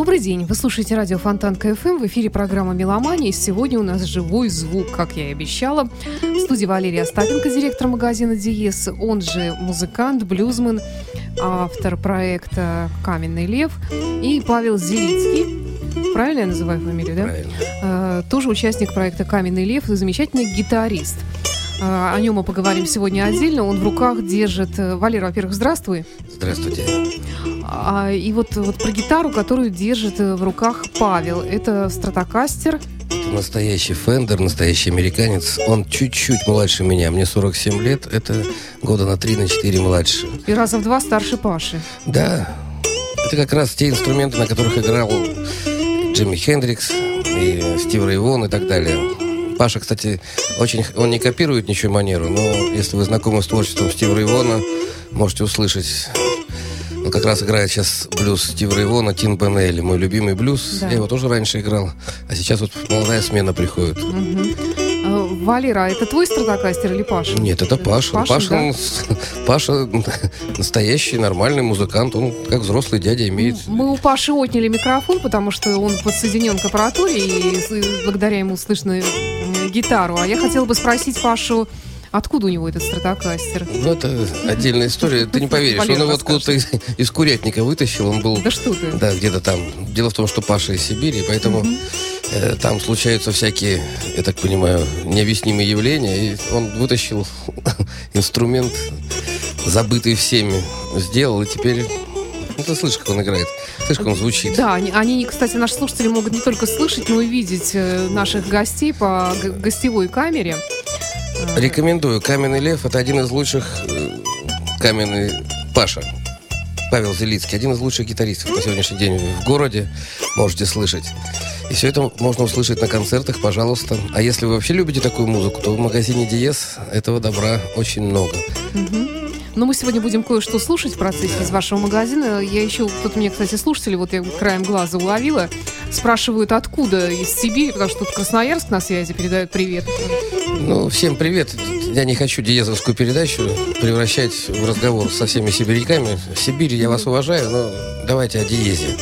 Добрый день. Вы слушаете радио Фонтанка FM. В эфире программа «Меломания». И сегодня у нас живой звук, как я и обещала. В студии Валерий Остапенко, директор магазина «Диез», он же музыкант, блюзмен, автор проекта «Каменный лев». И Павел Зелицкий. Правильно я называю фамилию, да? Правильно. Э, тоже участник проекта «Каменный лев» и замечательный гитарист. Э, О нем мы поговорим сегодня отдельно. Он в руках держит... э, Валера, во-первых, здравствуй. Здравствуйте. А, и вот, вот про гитару, которую держит э, в руках Павел. Это стратокастер. Это настоящий фендер, настоящий американец. Он чуть-чуть младше меня. Мне 47 лет. Это года на 3 на 4 младше. И раза в два старше Паши. Да. Это как раз те инструменты, на которых играл Джимми Хендрикс и Стив Рэй Вон и так далее. Паша, кстати, очень, он не копирует ничью манеру, но если вы знакомы с творчеством Стива Рэй Вона, можете услышать. Он как раз играет сейчас блюз Стива Рэй Вона, Тин Бенелли, мой любимый блюз. Да. Я его тоже раньше играл, а сейчас вот молодая смена приходит. А, Валера, это твой стратокастер или Паша? Нет, это Паша. Паша, Паша, да? он Паша настоящий нормальный музыкант. Он как взрослый дядя имеет. Мы у Паши отняли микрофон, потому что он подсоединен к аппаратуре, и благодаря ему слышно э, гитару. А я хотела бы спросить Пашу, откуда у него этот стратокастер? Ну, это отдельная история. Ты не поверишь. Он его откуда-то из, из курятника вытащил. Он был, Да что ты? да, где-то там. Дело в том, что Паша из Сибири, поэтому э, там случаются всякие, я так понимаю, необъяснимые явления. И он вытащил инструмент, забытый всеми, сделал, и теперь... Ну, ты слышишь, как он играет. Слышишь, как он звучит. Да, они, они, кстати, наши слушатели могут не только слышать, но и видеть э, наших гостей по гостевой камере. Рекомендую. Каменный лев это один из лучших э, каменный Паша. Павел Зелицкий, один из лучших гитаристов на сегодняшний день в городе, можете слышать. И все это можно услышать на концертах, пожалуйста. А если вы вообще любите такую музыку, то в магазине Диез этого добра очень много. Но мы сегодня будем кое-что слушать в процессе из вашего магазина. Я еще, тут мне, кстати, слушатели, вот я краем глаза уловила, спрашивают, откуда из Сибири, потому что тут Красноярск на связи, передают привет. Ну, всем привет. Я не хочу диезовскую передачу превращать в разговор со всеми сибиряками. В Сибири я вас уважаю, но давайте о диезе.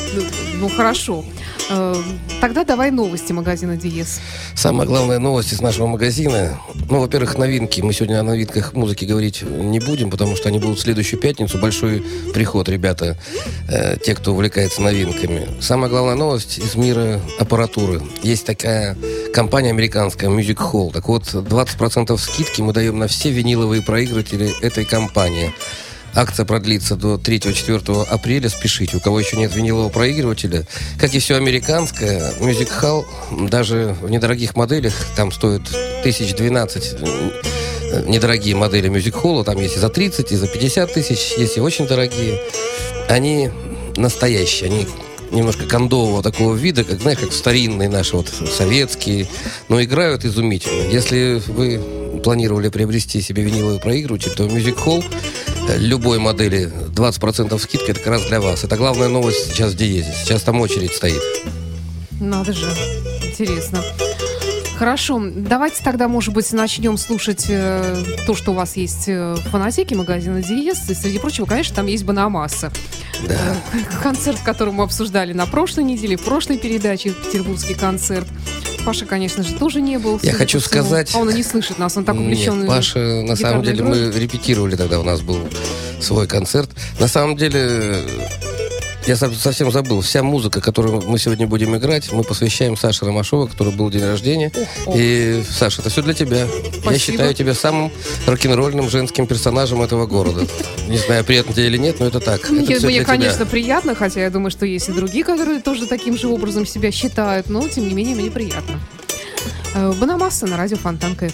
Ну, хорошо. Э, Тогда давай новости магазина Диез. Самая главная новость из нашего магазина. Ну, во-первых, новинки. Мы сегодня о новинках музыки говорить не будем, потому что они будут в следующую пятницу. Большой приход, ребята, э, те, кто увлекается новинками. Самая главная новость из мира аппаратуры. Есть такая компания американская Music Hall. Так вот, 20% скидки мы даем на все виниловые проигрыватели этой компании. Акция продлится до 3-4 апреля. Спешите. У кого еще нет винилового проигрывателя, как и все американское, Music Hall даже в недорогих моделях, там стоит 1012 э, недорогие модели Music Hall, там есть и за 30, и за 50 тысяч, есть и очень дорогие. Они настоящие, они немножко кондового такого вида, как, знаешь, как старинные наши вот советские, но играют изумительно. Если вы планировали приобрести себе виниловый проигрыватель, то Music Hall любой модели 20% скидка, это как раз для вас. Это главная новость сейчас в Диезе. Сейчас там очередь стоит. Надо же. Интересно. Хорошо, давайте тогда, может быть, начнем слушать э, то, что у вас есть э, в фанатеке магазина Диез. И, среди прочего, конечно, там есть Банамасса. Да. Э, Концерт, который мы обсуждали на прошлой неделе, в прошлой передаче, петербургский концерт. Паша, конечно же, тоже не был. Я хочу всему. сказать- А он и не слышит нас, он так увлечен. Нет, Паша, на самом деле, игрой. мы репетировали тогда, у нас был свой концерт. На самом деле, я со- совсем забыл, вся музыка, которую мы сегодня будем играть, мы посвящаем Саше Ромашова, который был день рождения. И, Саша, это все для тебя. Я Спасибо. считаю тебя самым рок-н-ролльным женским персонажем этого города. Не знаю, приятно тебе или нет, но это так. Это Мне, конечно, приятно, хотя я думаю, что есть и другие, которые тоже таким же образом себя считают, но, тем не менее, мне приятно. Э, Банамасса на радио Фонтанка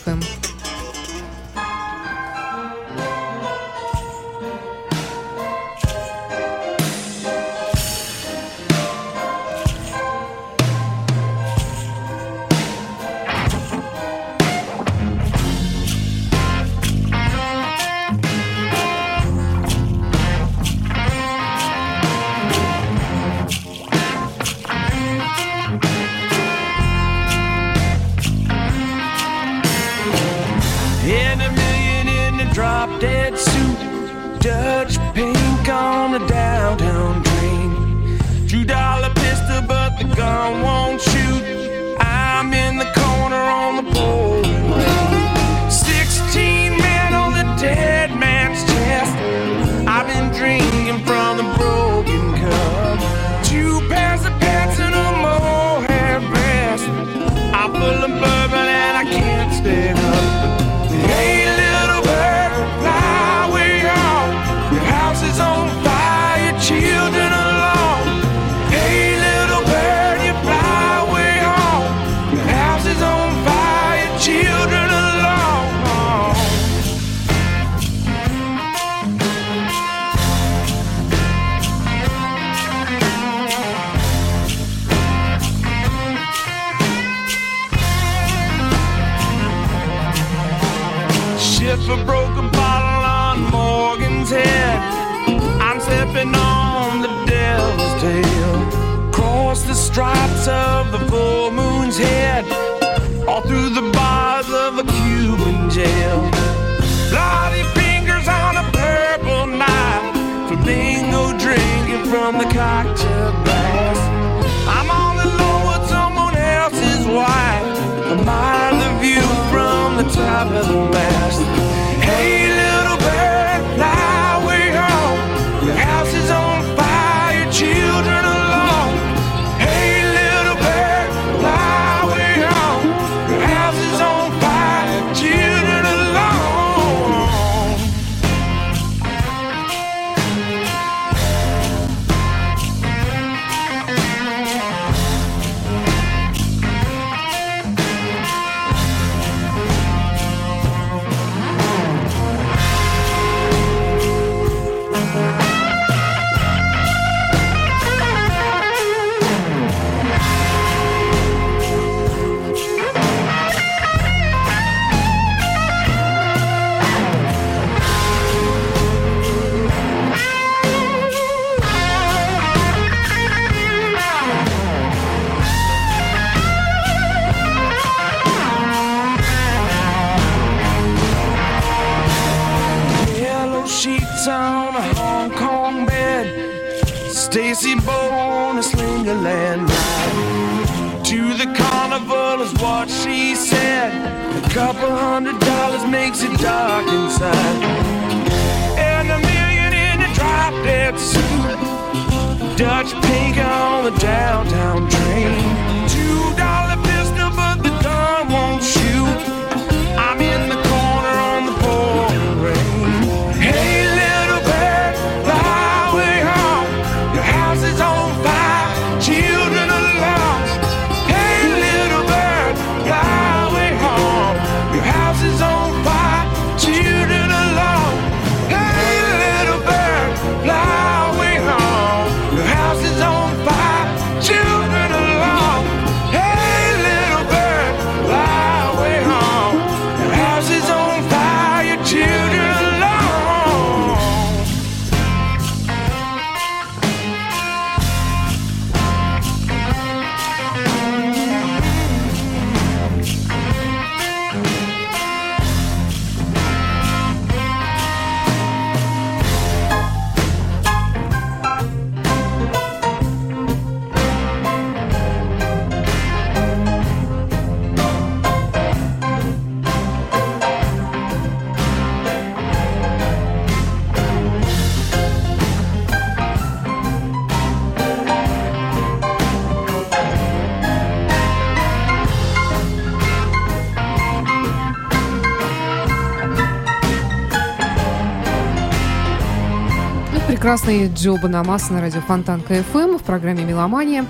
прекрасный Джо Бонамасса на радио Фонтанка FM в программе «Меломания».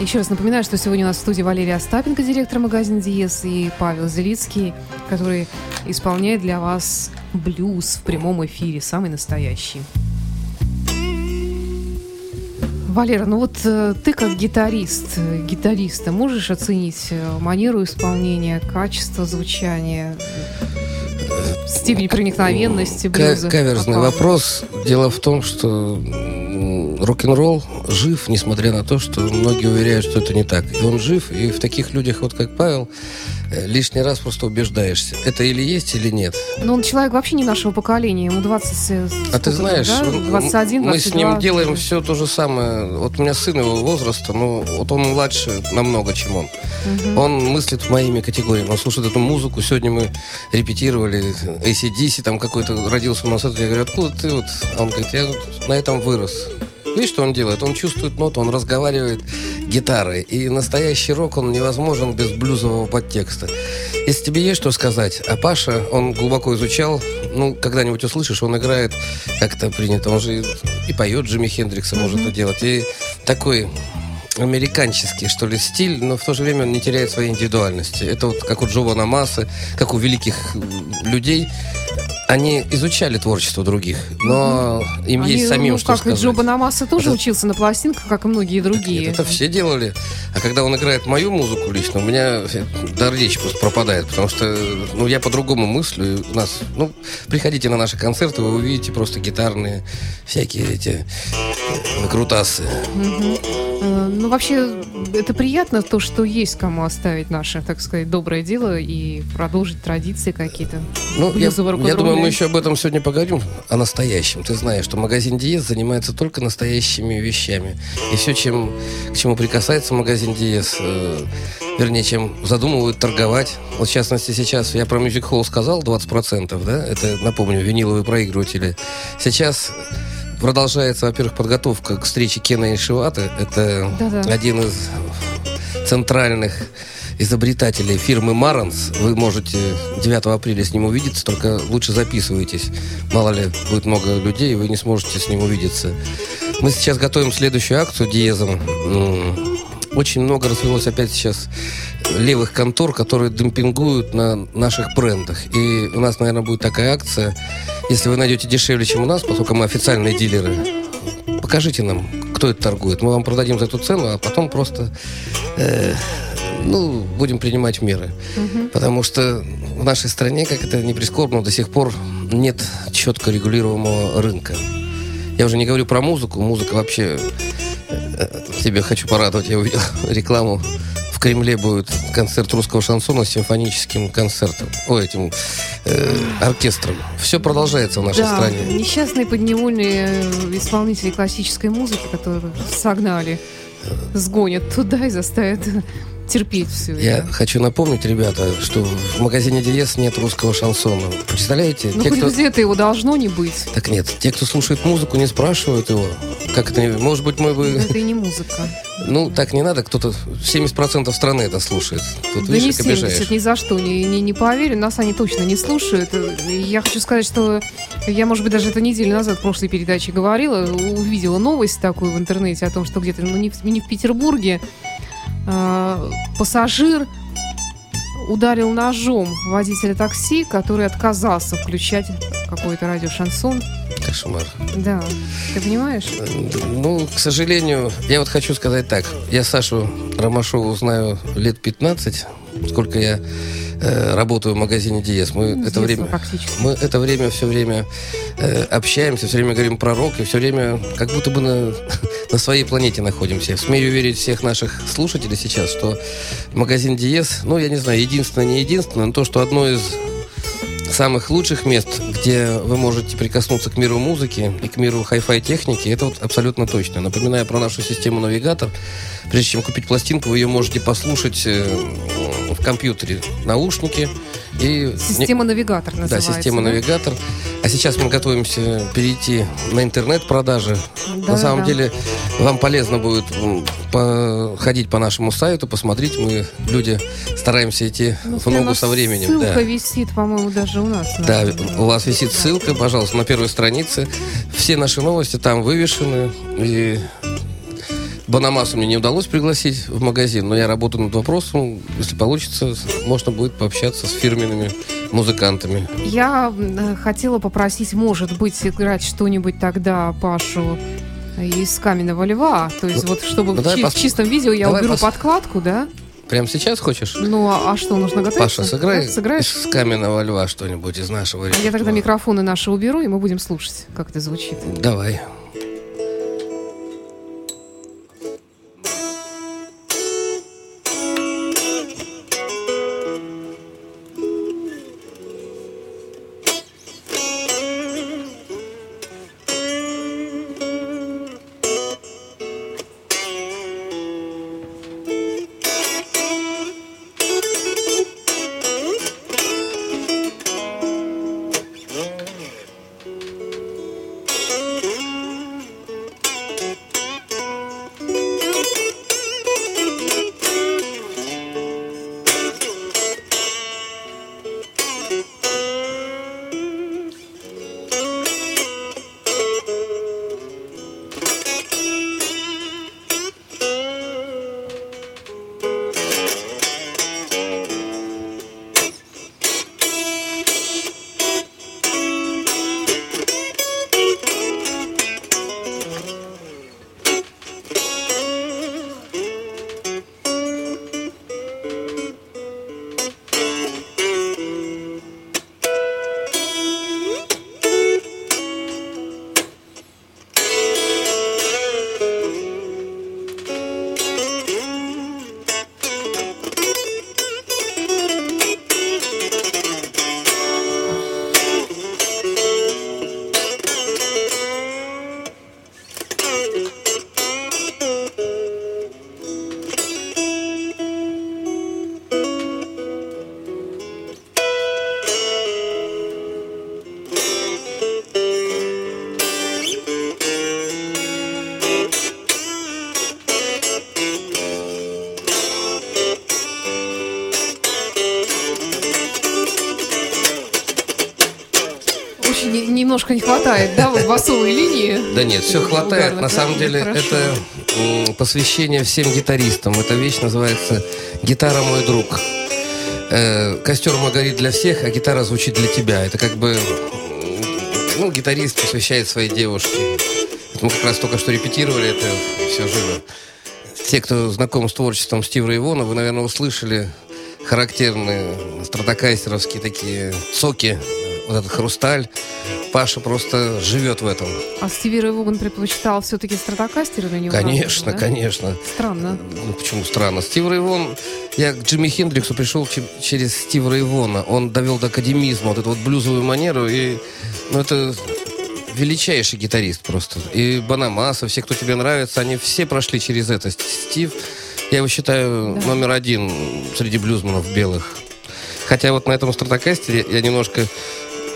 Еще раз напоминаю, что сегодня у нас в студии Валерий Остапенко, директор магазина «Диез», и Павел Зелицкий, который исполняет для вас блюз в прямом эфире, самый настоящий. Валера, ну вот э, ты как гитарист, э, гитариста, можешь оценить э, манеру исполнения, качество звучания? степень проникновенности блюза. Каверзный попал. вопрос. Дело в том, что рок-н-ролл жив, несмотря на то, что многие уверяют, что это не так. И он жив, и в таких людях, вот как Павел, лишний раз просто убеждаешься. Это или есть, или нет. Но он человек вообще не нашего поколения, ему 20... э, А ты знаешь, да? он- 21, мы с ним 22. делаем все то же самое. Вот у меня сын его возраста, ну, вот он младше намного, чем он. Он мыслит моими категориями. Он слушает эту музыку. Сегодня мы репетировали ACDC, там какой-то родился у нас. Я говорю, откуда ты вот? А Он говорит, я вот на этом вырос. Видишь, что он делает? Он чувствует ноту, он разговаривает гитарой. И настоящий рок, он невозможен без блюзового подтекста. Если тебе есть что сказать, а Паша, он глубоко изучал, ну, когда-нибудь услышишь, он играет, как это принято, он же и, поет Джимми Хендрикса, может это делать. И такой американческий, что ли, стиль, но в то же время он не теряет своей индивидуальности. Это вот как у Джована Массы, как у великих людей. Они изучали творчество других, но им Они, есть самим ну, что как сказать. Джо Банамасса тоже Это- учился на пластинках, как и многие другие. Нет, это все делали. А когда он играет мою музыку лично, у меня дар речи просто пропадает, потому что ну, я по-другому мыслю. У нас, ну, приходите на наши концерты, вы увидите просто гитарные всякие эти крутасы. Э, Ну, вообще, это приятно, то, что есть кому оставить наше, так сказать, доброе дело и продолжить традиции какие-то. Ну, я, я думаю, мы рок-н-ролля. еще об этом сегодня поговорим, о настоящем. Ты знаешь, что магазин Диез занимается только настоящими вещами. И все, чем, к чему прикасается магазин Диез, э, вернее, чем задумывают торговать. Вот, в частности, сейчас я про Music Hall сказал, 20%, да? Это, напомню, виниловые проигрыватели. Сейчас продолжается, во-первых, подготовка к встрече Кена и Шивата. Это Да-да. один из центральных изобретателей фирмы Маранс. Вы можете 9 апреля с ним увидеться, только лучше записывайтесь. Мало ли, будет много людей, и вы не сможете с ним увидеться. Мы сейчас готовим следующую акцию Диезом. Очень много развелось опять сейчас левых контор, которые демпингуют на наших брендах. И у нас, наверное, будет такая акция. Если вы найдете дешевле, чем у нас, поскольку мы официальные дилеры, покажите нам, кто это торгует. Мы вам продадим за эту цену, а потом просто э, ну, будем принимать меры. Потому что в нашей стране, как это не прискорбно, до сих пор нет четко регулируемого рынка. Я уже не говорю про музыку. Музыка вообще... э, Тебе хочу порадовать. Я увидел рекламу. В Кремле будет концерт русского шансона с симфоническим концертом. Ой, этим э, оркестром. Все продолжается в нашей да, стране. несчастные подневольные э, исполнители классической музыки, которые согнали, сгонят туда и заставят терпеть все Я это. хочу напомнить, ребята, что в магазине Диез нет русского шансона. Представляете? Ну, Те, хоть кто- где-то его должно не быть. Так нет, те, кто слушает музыку, не спрашивают его. Как это? Может быть, мы Но бы... это и не музыка. Ну, так не надо, кто-то... 70% страны это слушает. Тут, Да видишь, не как обижаешь. 70, ни за что, не, не, не поверю. Нас они точно не слушают. Я хочу сказать, что я, может быть, даже это неделю назад в прошлой передаче говорила, увидела новость такую в интернете о том, что где-то, ну, не в, не в Петербурге, а, пассажир ударил ножом водителя такси, который отказался включать какой-то радиошансон. Кошмар. Да, ты понимаешь? Ну, к сожалению, я вот хочу сказать так. Я Сашу Ромашову знаю лет 15, сколько я э, работаю в магазине Диез. Мы Ну, это время... Мы это время все время э, общаемся, все время говорим про рок, и все время как будто бы на, на своей планете находимся. Смею уверить всех наших слушателей сейчас, что магазин Диез, ну, я не знаю, единственное, не единственное, но то, что одно из самых лучших мест, где вы можете прикоснуться к миру музыки и к миру хай-фай техники, это вот абсолютно точно. Напоминаю про нашу систему навигатор. Прежде чем купить пластинку, вы ее можете послушать э, в компьютере, наушники и Система навигатор да, называется. система да? навигатор. А сейчас мы готовимся перейти на интернет-продажи. Да, на самом да. деле, вам полезно будет м, походить по нашему сайту, посмотреть. Мы, люди, стараемся идти Ну, в ногу со временем. Ссылка да. висит, по-моему, даже у нас. на- Да, у вас висит ссылка, пожалуйста, на первой странице. Все наши новости там вывешены. И Банамасу мне не удалось пригласить в магазин, но я работаю над вопросом. Если получится, можно будет пообщаться с фирменными музыкантами. Я э, хотела попросить, может быть, играть что-нибудь тогда Пашу из каменного льва. То есть, Ну, вот чтобы ну, в, чи- пос- в чистом видео я давай уберу пос- подкладку, да? Прямо сейчас хочешь? Ну, а, а что, нужно готовиться? Паша, сыграй Да, Сыграешь? из каменного льва что-нибудь из нашего А Я тогда микрофоны наши уберу, и мы будем слушать, как это звучит. Давай. Хватает, да, вот басовой линии. Да нет, все хватает. На самом деле это посвящение всем гитаристам. Эта вещь называется «Гитара мой друг». Э, Костер горит для всех, а гитара звучит для тебя. Это как бы, ну, гитарист посвящает своей девушке. Мы как раз только что репетировали это все живо. Те, кто знаком с творчеством Стива Ивона, вы, наверное, услышали характерные стратокайсеровские такие соки, вот этот хрусталь. Паша просто живет в этом. А Стиви Рэй Воган предпочитал все-таки стратокастер или не Конечно, ужасно, да? конечно. Странно. Ну, почему странно? Стив Рейвон... Я к Джимми Хендриксу пришел че- через Стива Рейвона. Он довел до академизма вот эту вот блюзовую манеру. И, ну, это величайший гитарист просто. И Банамаса, все, кто тебе нравится, они все прошли через это. Стив, я его считаю Да. номер один среди блюзманов белых. Хотя вот на этом стратокастере я немножко...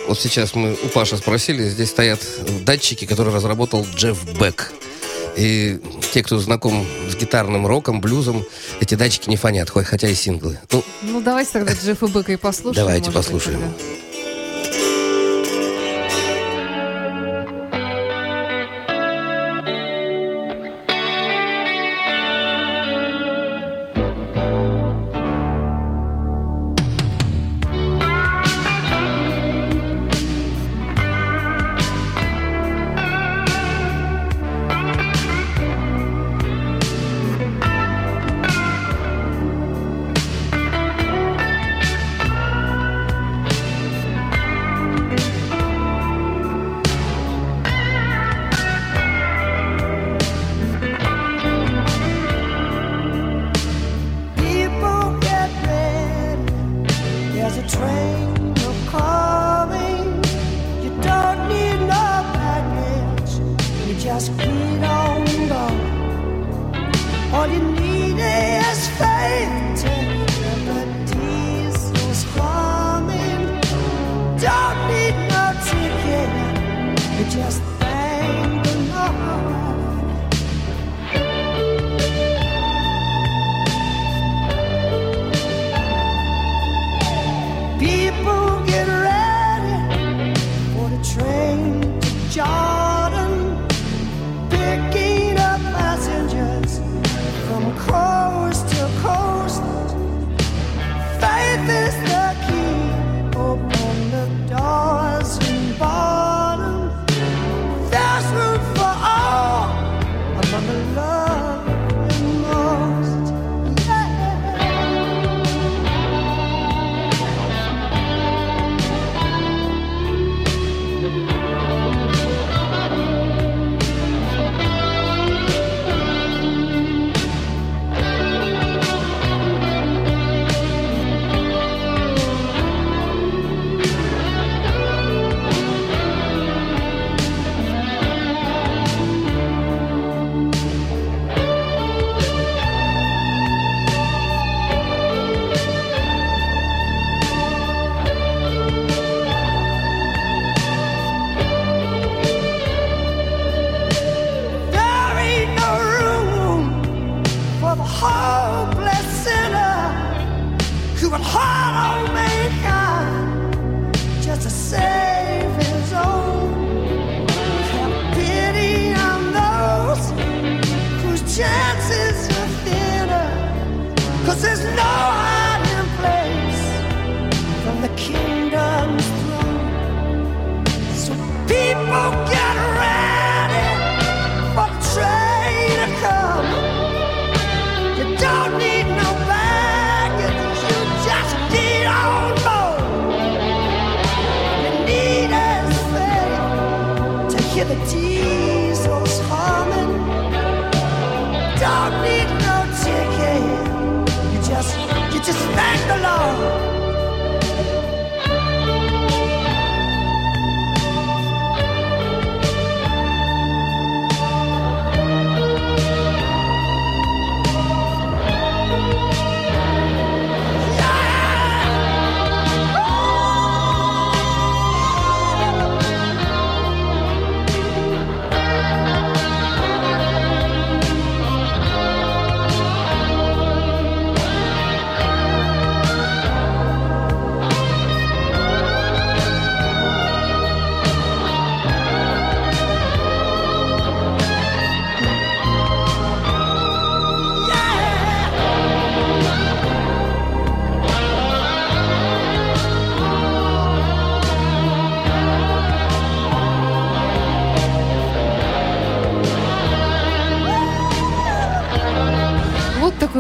Вот сейчас мы у Паши спросили, здесь стоят датчики, которые разработал Джефф Бек. И те, кто знаком с гитарным роком, блюзом, эти датчики не фонят, хоть- хотя и синглы. Ну, Ну, давайте тогда Джеффа Бека и послушаем. Давайте быть, послушаем. тогда.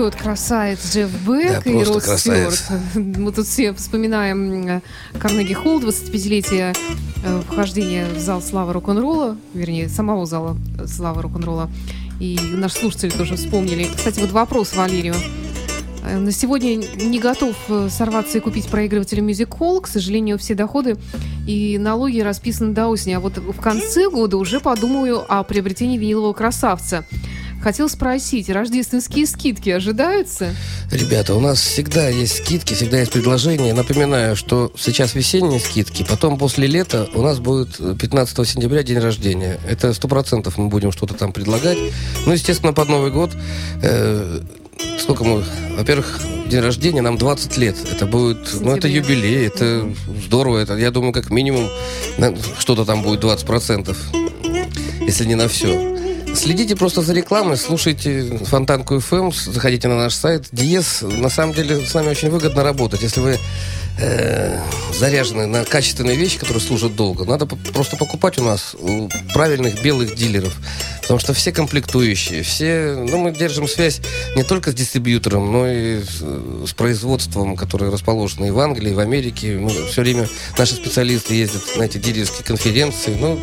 Вот красавец Джефф Бек Да, и Род красавец. Стюарт. Мы тут все вспоминаем э, Карнеги Холл, 25-летие э, вхождения в зал славы рок-н-ролла, вернее, самого зала э, славы рок-н-ролла. И наши слушатели тоже вспомнили. Кстати, вот вопрос Валерию. На сегодня не готов сорваться и купить проигрыватель Music Hall. К сожалению, все доходы и налоги расписаны до осени. А вот в конце года уже подумаю о приобретении винилового красавца. Хотел спросить, рождественские скидки ожидаются? Ребята, у нас всегда есть скидки, всегда есть предложения. Напоминаю, что сейчас весенние скидки, потом после лета у нас будет э, 15 сентября день рождения. Это сто процентов мы будем что-то там предлагать. Ну, естественно, под Новый год. э, сколько мы... Во-первых, день рождения нам 20 лет. Это будет... Ну, это юбилей, это здорово. Это, я думаю, как минимум что-то там будет 20 процентов. Если не на все. Следите просто за рекламой, слушайте Фонтанку FM, заходите на наш сайт. Диез, на самом деле, с нами очень выгодно работать. Если вы э, заряжены на качественные вещи, которые служат долго, надо просто покупать у нас у правильных белых дилеров. Потому что все комплектующие, все... Ну, мы держим связь не только с дистрибьютором, но и с, с производством, которое расположено и в Англии, и в Америке. Мы все время наши специалисты ездят на эти дилерские конференции. Ну,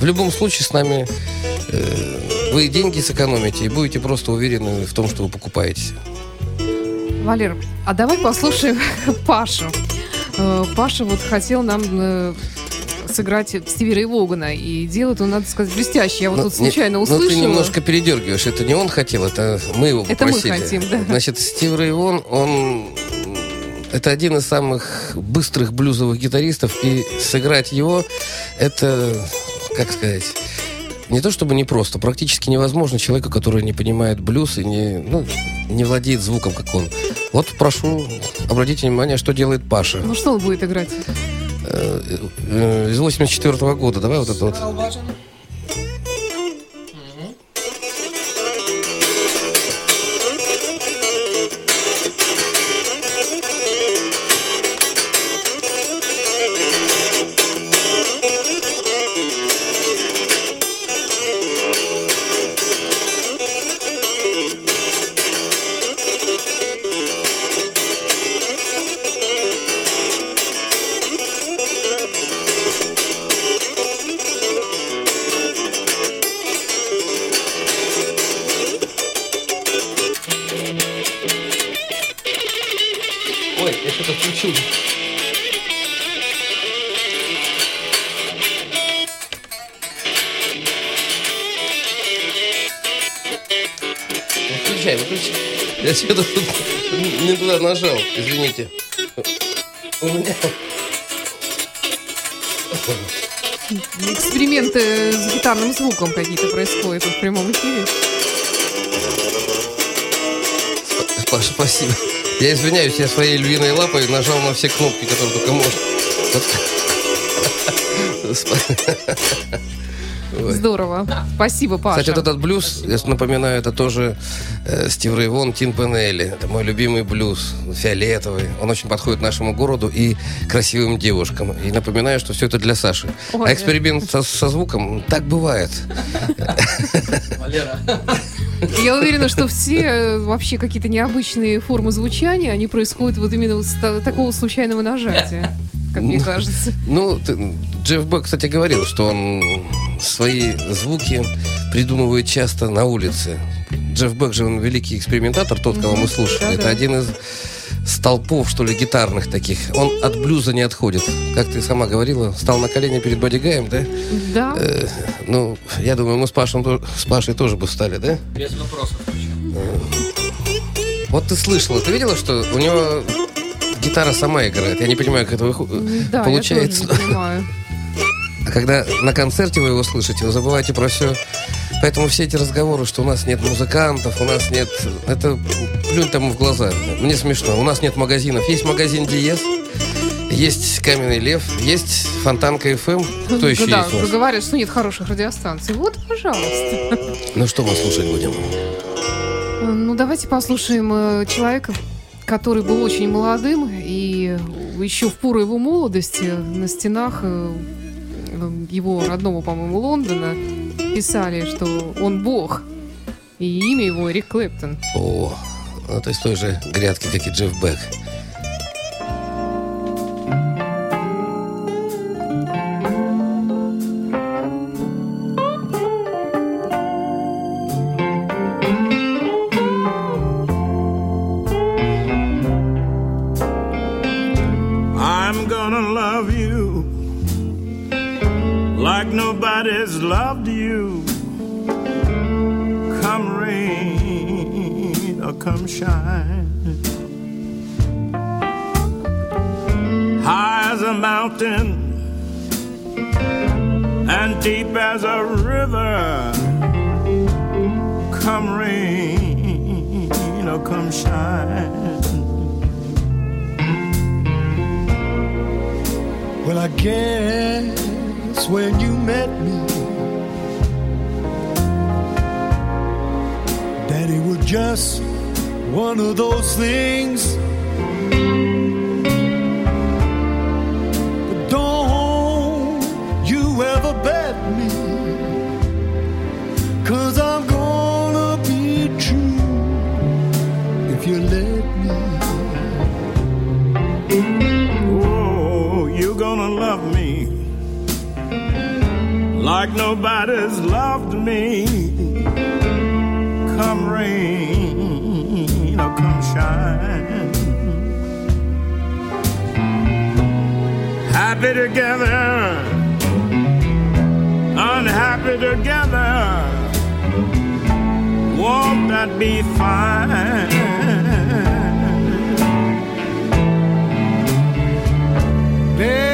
в любом случае с нами э, вы деньги сэкономите и будете просто уверены в том, что вы покупаете. Валер, а давай послушаем Пашу. Э, Паша вот хотел нам э, сыграть Стиви Рэй Вогана. И делает он, надо сказать, блестяще. Я вот Ну, тут не- случайно ну, услышала. ты немножко передергиваешь. Это не он хотел, это мы его Это мы попросили. хотим, да. Значит, Стив Рэй Вон, он... Это один из самых быстрых блюзовых гитаристов, и сыграть его, это, как сказать, не то чтобы непросто, практически невозможно человеку, который не понимает блюз и не, ну, не владеет звуком, как он. Вот прошу, обратите внимание, что делает Паша. Ну что он будет играть? Э, э, из 84 года. Давай вот это вот. Звуком какие-то происходят в прямом эфире. Паша, спасибо. Я извиняюсь, я своей львиной лапой нажал на все кнопки, которые только можно. Здорово. Спасибо, Паша. Кстати, этот блюз, я напоминаю, это тоже э, Стив Рэй Вон, Тин Пенелли. Это мой любимый блюз, фиолетовый. Он очень подходит нашему городу и красивым девушкам. И напоминаю, что все это для Саши. Ой. А эксперимент со, со звуком, так бывает. Я уверена, что все э, вообще какие-то необычные формы звучания, они происходят вот именно вот с та- такого случайного нажатия, как мне кажется. Ну, ты- Джефф Бек, кстати, говорил, что он свои звуки придумывает часто на улице. Джефф Бек же он великий экспериментатор, тот, кого мы слушали. Это один из столпов, что ли, гитарных таких. Он от блюза не отходит. Как ты сама говорила, стал на колени перед бодигаем, да? Да. Э, ну, я думаю, мы с, Пашем, с Пашей тоже бы встали, да? Без вопросов. Вот ты слышала, ты видела, что у него гитара сама играет? Я не понимаю, как это выху- Да, получается. я тоже не понимаю. А когда на концерте вы его слышите, вы забываете про все. Поэтому все эти разговоры, что у нас нет музыкантов, у нас нет... Это плюнь тому в глаза. Мне смешно. У нас нет магазинов. Есть магазин Диез, есть Каменный Лев, есть Фонтанка ФМ. Кто еще да, есть нас? говорят, что нет хороших радиостанций. Вот, пожалуйста. Ну что мы слушать будем? Ну, давайте послушаем э, человека, который был очень молодым, и еще в пору его молодости на стенах э, его родного, по-моему, Лондона писали, что он бог. И имя его Эрик Клэптон. О, Ну, то есть той же грядки, как и Джефф Бек. I'm gonna love you like nobody's loved you. Come rain or come shine. High as a mountain and deep as a river. Come rain or come shine. Well, I guess when you met me, that it was just one of those things. But don't you ever bet me, cause I'm gonna be true if you let me. Oh, you're gonna love me like nobody's loved me. Come rain or come shine. Happy together, unhappy together. Won't that be fine? Day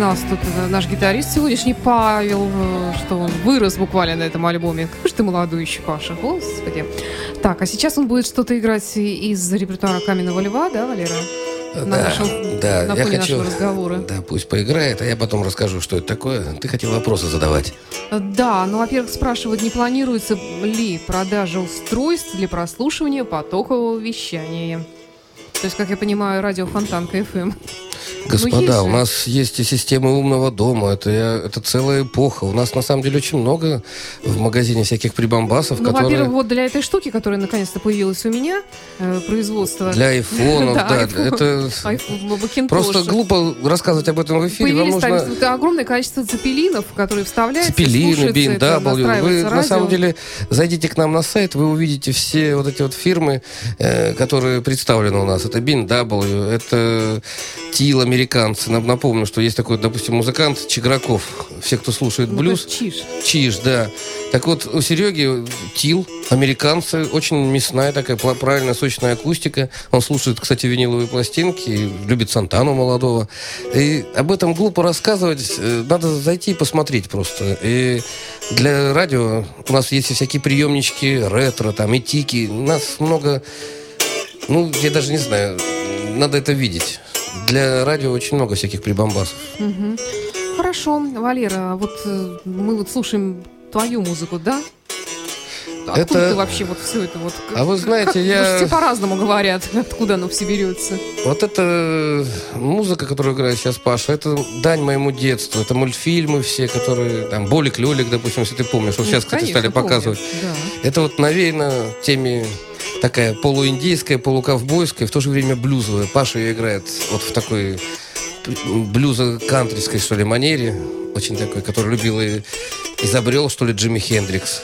признался тут э, наш гитарист сегодняшний Павел, э, что он вырос буквально на этом альбоме. Какой же ты молодой еще, Паша, господи. Так, а сейчас он будет что-то играть из репертуара «Каменного льва», да, Валера? На да, нашем- да, на я хочу, разговора. Да, пусть поиграет, а я потом расскажу, что это такое. Ты хотел вопросы задавать. Да, ну, во-первых, спрашивают, не планируется ли продажа устройств для прослушивания потокового вещания. То есть, как я понимаю, радио Фонтанка ФМ. Господа, есть у нас есть и системы умного дома. Это, я- это целая эпоха. У нас на самом деле очень много в магазине всяких прибамбасов, Ну, которые во-первых, вот для этой штуки, которая наконец-то появилась у меня, э, производство... для айфонов, да, это Макинтоша. просто глупо рассказывать об этом в эфире. Вам нужно огромное количество цепелинов, которые вставляются, Цепелины, это, BMW. Вы на самом деле зайдите к нам на сайт, вы увидите все вот эти вот фирмы, э, которые представлены у нас. Это BMW, это Тила американцы. Нап- Напомню, что есть такой, допустим, музыкант Чиграков. Все, кто слушает Ну, блюз. есть Чиж. Чиж, да. Так вот, у Сереги Тил, американцы, очень мясная такая, правильная, сочная акустика. Он слушает, кстати, виниловые пластинки, любит Сантану молодого. И об этом глупо рассказывать, э, надо зайти и посмотреть просто. И для радио у нас есть всякие приемнички, ретро, там, и тики. У нас много, ну, я даже не знаю, надо это видеть. Для радио очень много всяких прибамбасов. Хорошо, Валера, вот э, мы вот слушаем твою музыку, да? Откуда Это- ты вообще вот все это вот? А вы знаете, как- я- что Все по-разному говорят, откуда оно все берется. Вот эта музыка, которую играет сейчас Паша, это дань моему детству. Это мультфильмы все, которые... Там, Болик, Лёлик, допустим, если ты помнишь. Вот Ну, сейчас, кстати, конечно, стали помню. показывать. Да. Это вот навеяно теми такая полуиндийская, полуковбойская, в то же время блюзовая. Паша ее играет вот в такой блюзо-кантрийской, что ли, манере. Очень такой, который любил и изобрел, что ли, Джимми Хендрикс.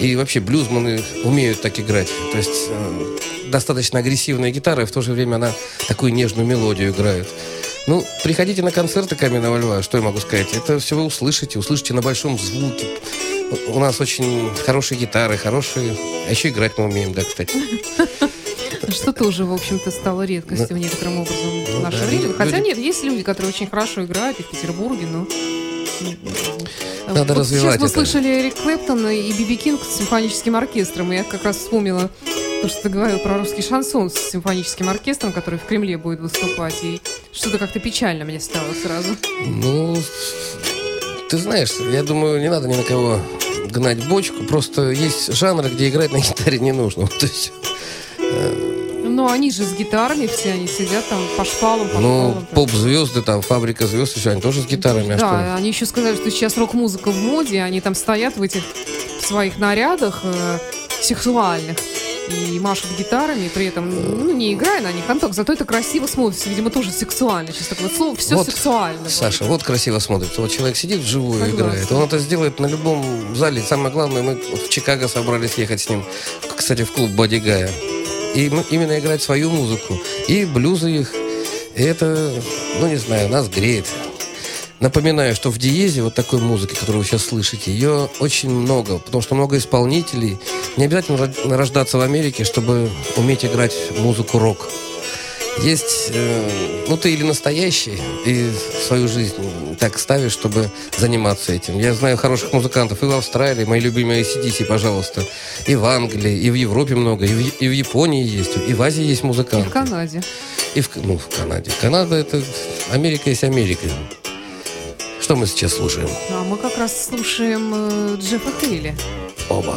И вообще блюзманы умеют так играть. То есть э, достаточно агрессивная гитара, и в то же время она такую нежную мелодию играет. Ну, приходите на концерты Каменного Льва, что я могу сказать? Это все вы услышите, услышите на большом звуке. У нас очень хорошие гитары, хорошие... А еще играть мы умеем, да, кстати. Что тоже, в общем-то, стало редкостью некоторым образом в Ну наше время. люди- Хотя нет, есть люди, которые очень хорошо играют и в Петербурге, но... Надо вот развивать Сейчас мы это. слышали Эрик Клэптона и Биби Кинг с симфоническим оркестром. И я как раз вспомнила то, что ты говорил про русский шансон с симфоническим оркестром, который в Кремле будет выступать. И что-то как-то печально мне стало сразу. Ну, ты знаешь, я думаю, не надо ни на кого гнать бочку. Просто есть жанры, где играть на гитаре не нужно. То есть, Но они же с гитарами все, они сидят там по шпалам, по ну, поп-звезды, там, фабрика звезд, еще они тоже с гитарами. а? Да, они еще сказали, что сейчас рок-музыка в моде, они там стоят в этих своих нарядах э, сексуальных и машут гитарами, при этом, ну, не играя на них, Антон, зато это красиво смотрится, видимо, тоже сексуально. Сейчас такое слово, все Вот, сексуально. Саша, вот красиво смотрится. Вот человек сидит вживую Согласна. играет. Он это сделает на любом зале. Самое главное, мы в Чикаго собрались ехать с ним, кстати, в клуб Бодигая. И именно играть свою музыку. И блюзы их. И это, ну не знаю, нас греет. Напоминаю, что в диезе вот такой музыки, которую вы сейчас слышите, ее очень много, потому что много исполнителей. Не обязательно ро- рождаться в Америке, чтобы уметь играть музыку рок. Есть, э, ну ты или настоящий, и свою жизнь так ставишь, чтобы заниматься этим. Я знаю хороших музыкантов и в Австралии, мои любимые ACDC, пожалуйста, и в Англии, и в Европе много, и в, и в Японии есть, и в Азии есть И музыканты. в Канаде. И в, ну, в Канаде. Канада это Америка есть Америка. Что мы сейчас слушаем? А мы как раз слушаем э, Джеффа Хейли. Оба.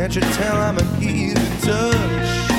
Can't you tell I'm an easy touch?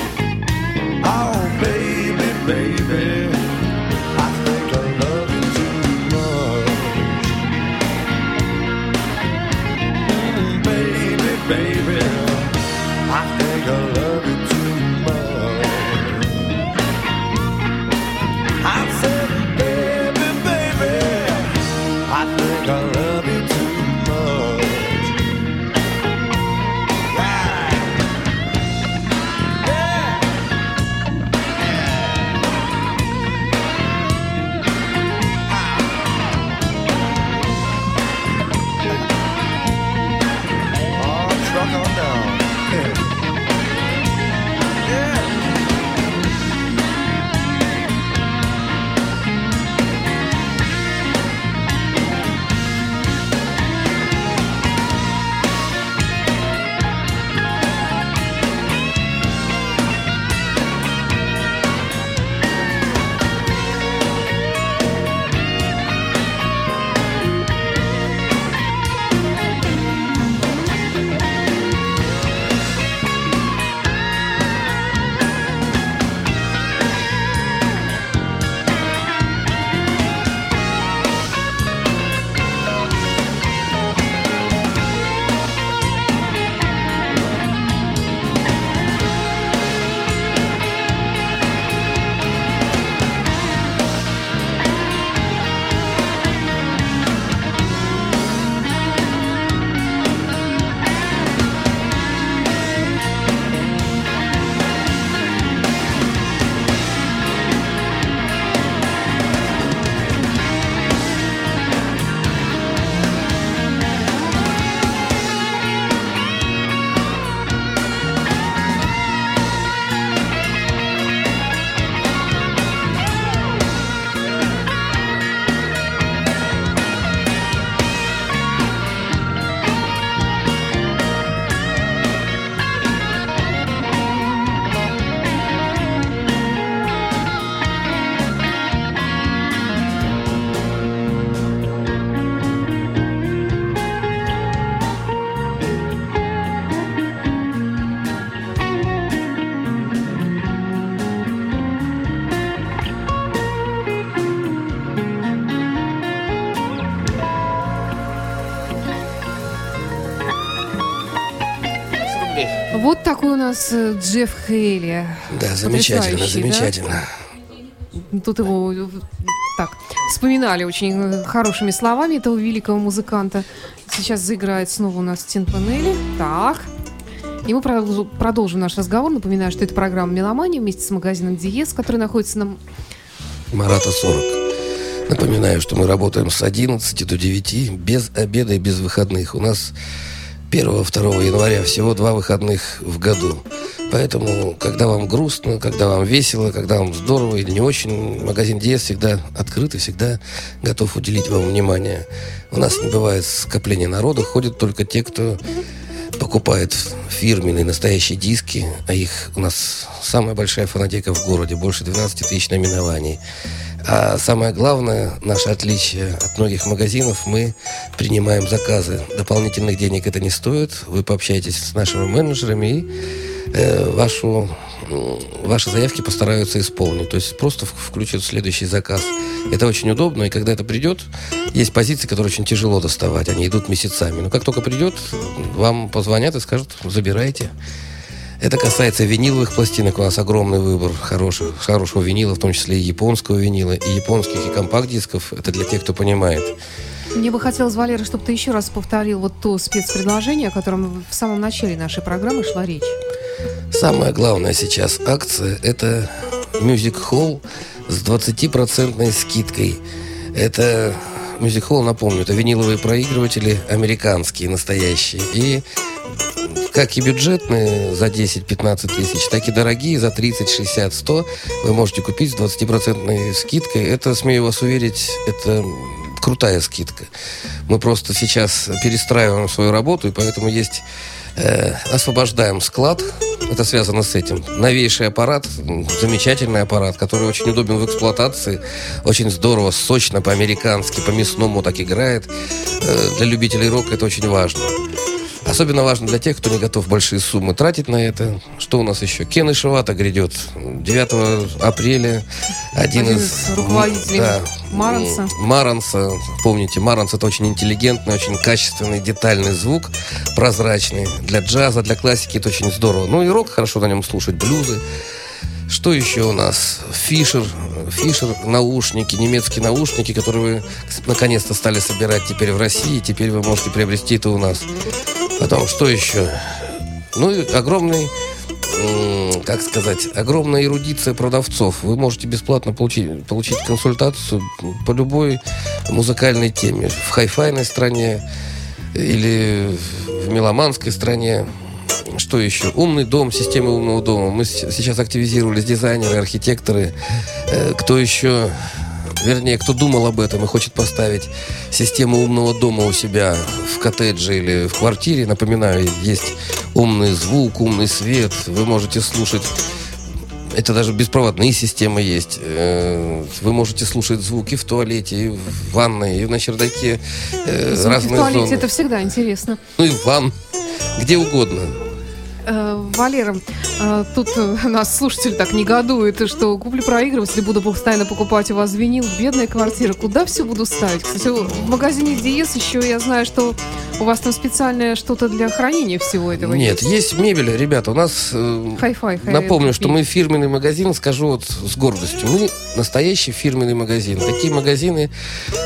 Нас э, Джефф Хейли. Да, замечательно, Потрясающий, да? замечательно. Тут его э, так вспоминали очень э, хорошими словами этого великого музыканта. Сейчас заиграет снова у нас Тинпанели. Так. И мы продолжим наш разговор. Напоминаю, что это программа «Меломания» вместе с магазином «Диез», который находится на... Марата 40. Напоминаю, что мы работаем с 11 до 9, без обеда и без выходных. У нас 1-2 января всего два выходных в году. Поэтому, когда вам грустно, когда вам весело, когда вам здорово или не очень, магазин Диез всегда открыт и всегда готов уделить вам внимание. У нас не бывает скопления народа, ходят только те, кто покупает фирменные настоящие диски, а их у нас самая большая фонотека в городе, больше 12 тысяч наименований. А самое главное, наше отличие от многих магазинов, мы принимаем заказы. Дополнительных денег это не стоит. Вы пообщаетесь с нашими менеджерами и э, вашу, ваши заявки постараются исполнить. То есть просто включат следующий заказ. Это очень удобно, и когда это придет, есть позиции, которые очень тяжело доставать, они идут месяцами. Но как только придет, вам позвонят и скажут, забирайте. Это касается виниловых пластинок. У нас огромный выбор хороших, хорошего винила, в том числе и японского винила, и японских, и компакт-дисков. Это для тех, кто понимает. Мне бы хотелось, Валера, чтобы ты еще раз повторил вот то спецпредложение, о котором в самом начале нашей программы шла речь. Самая главная сейчас акция – это Hall с 20% скидкой. Это Hall, напомню, это виниловые проигрыватели американские, настоящие. И как и бюджетные за 10-15 тысяч, так и дорогие за 30, 60, 100 вы можете купить с 20% скидкой. Это, смею вас уверить, это крутая скидка. Мы просто сейчас перестраиваем свою работу, и поэтому есть э, освобождаем склад. Это связано с этим. Новейший аппарат, замечательный аппарат, который очень удобен в эксплуатации, очень здорово, сочно, по-американски, по-мясному так играет. Э, для любителей рока это очень важно. Особенно важно для тех, кто не готов большие суммы тратить на это. Что у нас еще? Кен Ишивата грядет 9 апреля. Один, Один из руководителей Маранса. м, Маранса. Помните, Маранс это очень интеллигентный, очень качественный, детальный звук, прозрачный. Для джаза, для классики это очень здорово. Ну и рок хорошо на нем слушать, блюзы. Что еще у нас? Фишер. Фишер наушники, немецкие наушники, которые вы наконец-то стали собирать теперь в России. Теперь вы можете приобрести это у нас. Потом, что еще? Ну и огромный как сказать, огромная эрудиция продавцов. Вы можете бесплатно получить, получить консультацию по любой музыкальной теме. В хай-файной стране или в меломанской стране. Что еще? Умный дом, система умного дома. Мы сейчас активизировались, дизайнеры, архитекторы. Э, Кто еще вернее, кто думал об этом и хочет поставить систему умного дома у себя в коттедже или в квартире, напоминаю, есть умный звук, умный свет, вы можете слушать это даже беспроводные системы есть. Э, Вы можете слушать звуки в туалете, и в ванной, и на чердаке. э, Звуки в разные туалете зоны. это всегда интересно. Ну и в ван. Где угодно. Э, Валера, э, тут э, нас слушатель так негодует, что куплю проигрыватель, буду постоянно покупать у вас винил, бедная квартира, куда все буду ставить? Кстати, в магазине Диес еще я знаю, что у вас там специальное что-то для хранения всего этого Нет, есть мебель, ребята. У нас э, Хай-фай. хай- Напомню, что мы фирменный магазин, скажу вот с гордостью. Мы настоящий фирменный магазин. Такие магазины,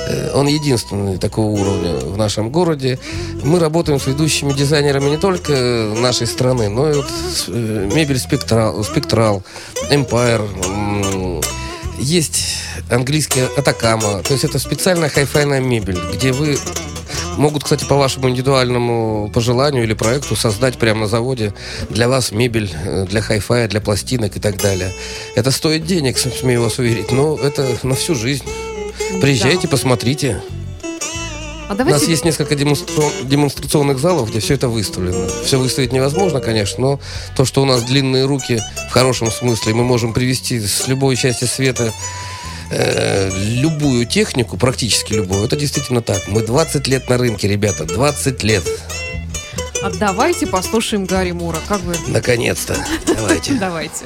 э, он единственный такого уровня в нашем городе. Мы работаем с ведущими дизайнерами не только нашей страны, но и вот э, мебель Spectral, Spectral, Empire. м, Есть английская Atacama. То есть это специальная хай-файная мебель, где вы могут, кстати, по вашему индивидуальному пожеланию или проекту создать прямо на заводе для вас мебель э, для хай-фая, для пластинок и так далее. Это стоит денег, см- смею вас уверить, но это на всю жизнь. Приезжайте, посмотрите. А У давайте нас есть несколько демонстра- демонстрационных залов, где все это выставлено. Все выставить невозможно, конечно, но то, что у нас длинные руки, в хорошем смысле, мы можем привести с любой части света э, любую технику, практически любую, это действительно так. Мы 20 лет на рынке, ребята, 20 лет. а давайте послушаем Гарри Мура. Как вы? Наконец-то. Давайте. Давайте.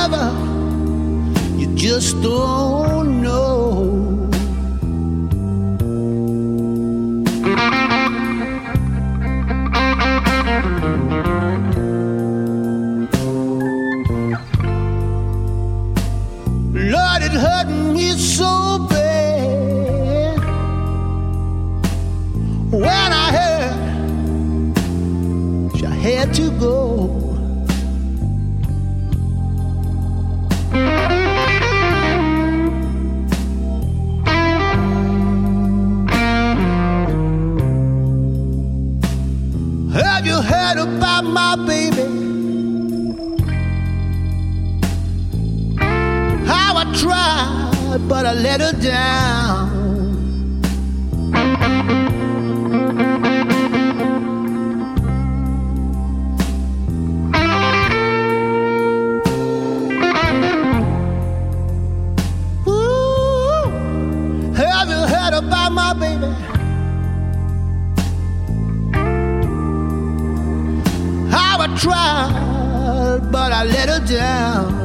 How I love her, you just don't know. Lord, it hurt me so bad when I heard she had to go. My baby? How I tried, but I let her down. Tried, but I let her down.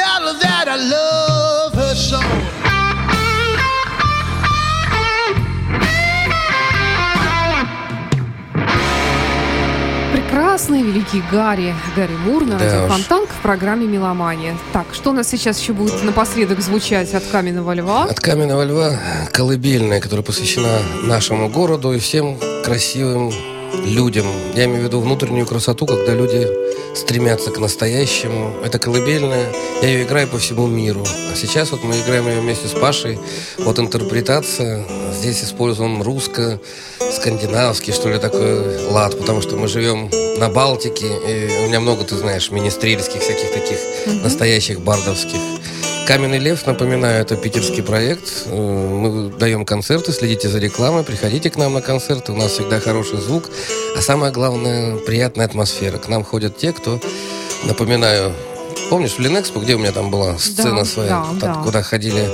Tell her that I love her so. Прекрасный великий Гарри, Гарри Мур на Да радио в программе «Меломания». Так, что у нас сейчас еще будет напоследок звучать от Каменного Льва? От Каменного Льва колыбельная, которая посвящена нашему городу и всем красивым людям. Я имею в виду внутреннюю красоту, когда люди стремятся к настоящему. Это колыбельная. Я ее играю по всему миру. А сейчас вот мы играем ее вместе с Пашей. Вот интерпретация. Здесь использован русско-скандинавский, что ли, такой лад, потому что мы живем на Балтике. И у меня много, ты знаешь, министрельских всяких таких настоящих бардовских. Каменный лев, напоминаю, это питерский проект. Э, Мы даем концерты, следите за рекламой, приходите к нам на концерты. У нас всегда хороший звук, а самое главное, приятная атмосфера. К нам ходят те, кто, напоминаю, помнишь, в Ленэкспо, где у меня там была сцена Да, своя, да, там, да. куда ходили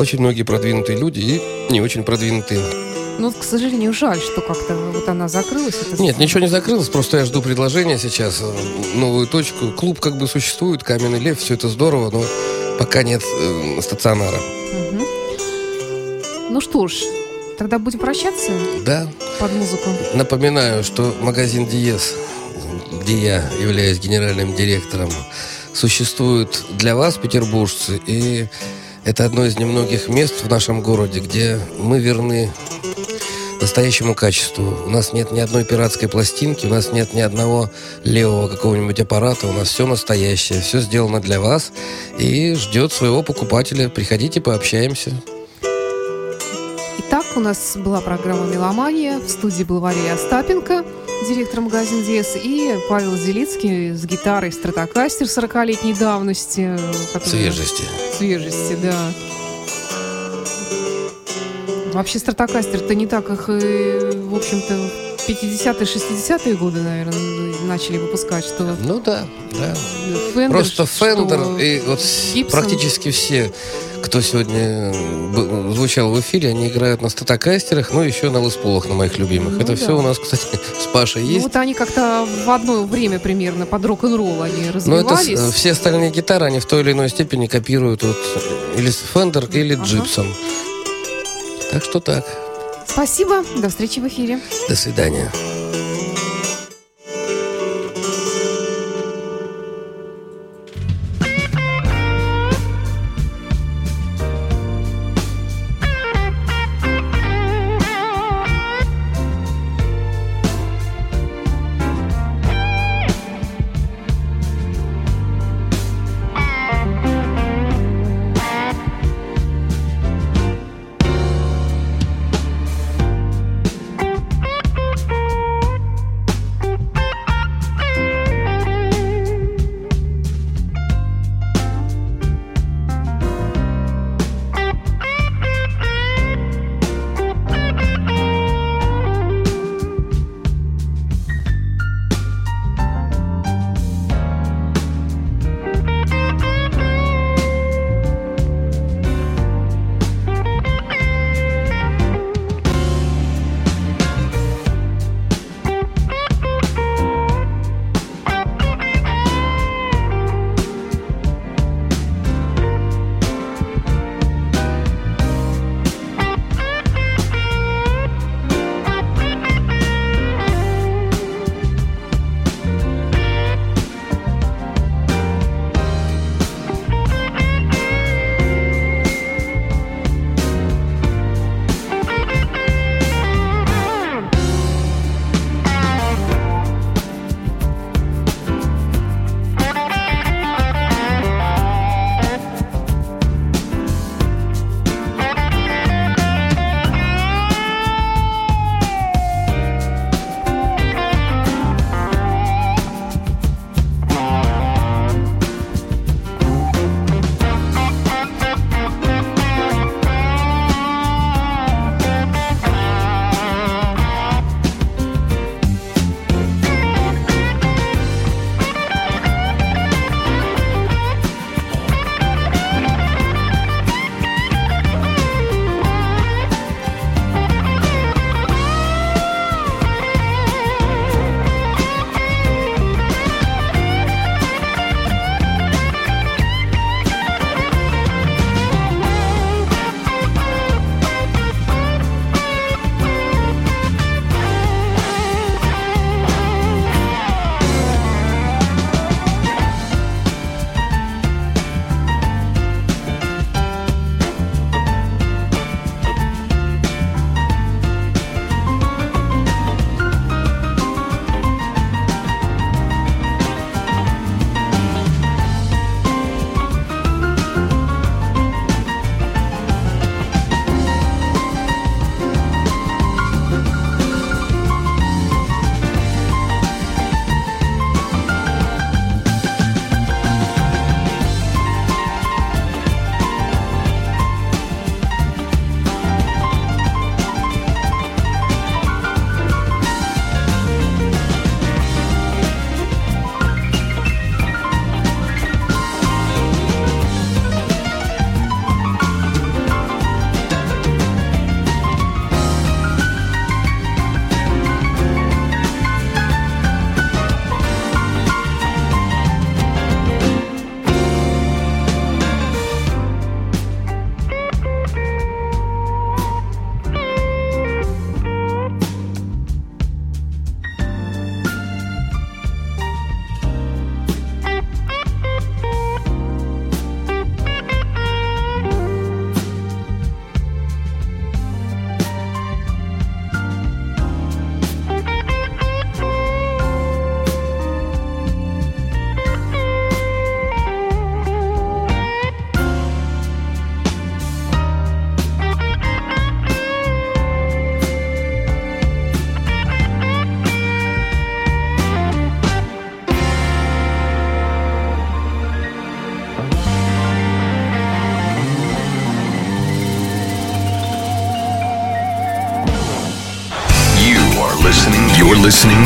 очень многие продвинутые люди и не очень продвинутые. Ну, к сожалению, жаль, что как-то вот она закрылась. эта Нет, сцена. ничего не закрылось, просто я жду предложения сейчас, э, новую точку. Клуб как бы существует, Каменный лев, все это здорово, но пока нет э, стационара. Мгм. Ну что ж, тогда будем прощаться Да, под музыку. Напоминаю, что магазин Диез, где я являюсь генеральным директором, существует для вас, петербуржцы, и это одно из немногих мест в нашем городе, где мы верны настоящему качеству. У нас нет ни одной пиратской пластинки, у нас нет ни одного левого какого-нибудь аппарата, у нас все настоящее, все сделано для вас и ждет своего покупателя. Приходите, пообщаемся. Итак, у нас была программа «Меломания». В студии был Валерий Остапенко, директор магазина «Диез», и Павел Зелицкий с гитарой «Стратокастер» 40-летней давности. который- Свежести. Свежести, да. Вообще «Стратокастер»-то не так их, и, в общем-то, 50-е, 60-е годы, наверное, начали выпускать, что Ну да, да. Fender, Просто что Fender и вот Gibson. практически все, кто сегодня звучал в эфире, они играют на статокастерах, ну еще на лесполах, на моих любимых. Ну Это да. все у нас, кстати, с Пашей Ну, есть. вот они как-то в одно время примерно под рок-н-ролл они Но это с- развивались. все остальные гитары, они в той или иной степени копируют вот или Fender, или Ага. Так что так. Спасибо, до встречи в эфире. До свидания.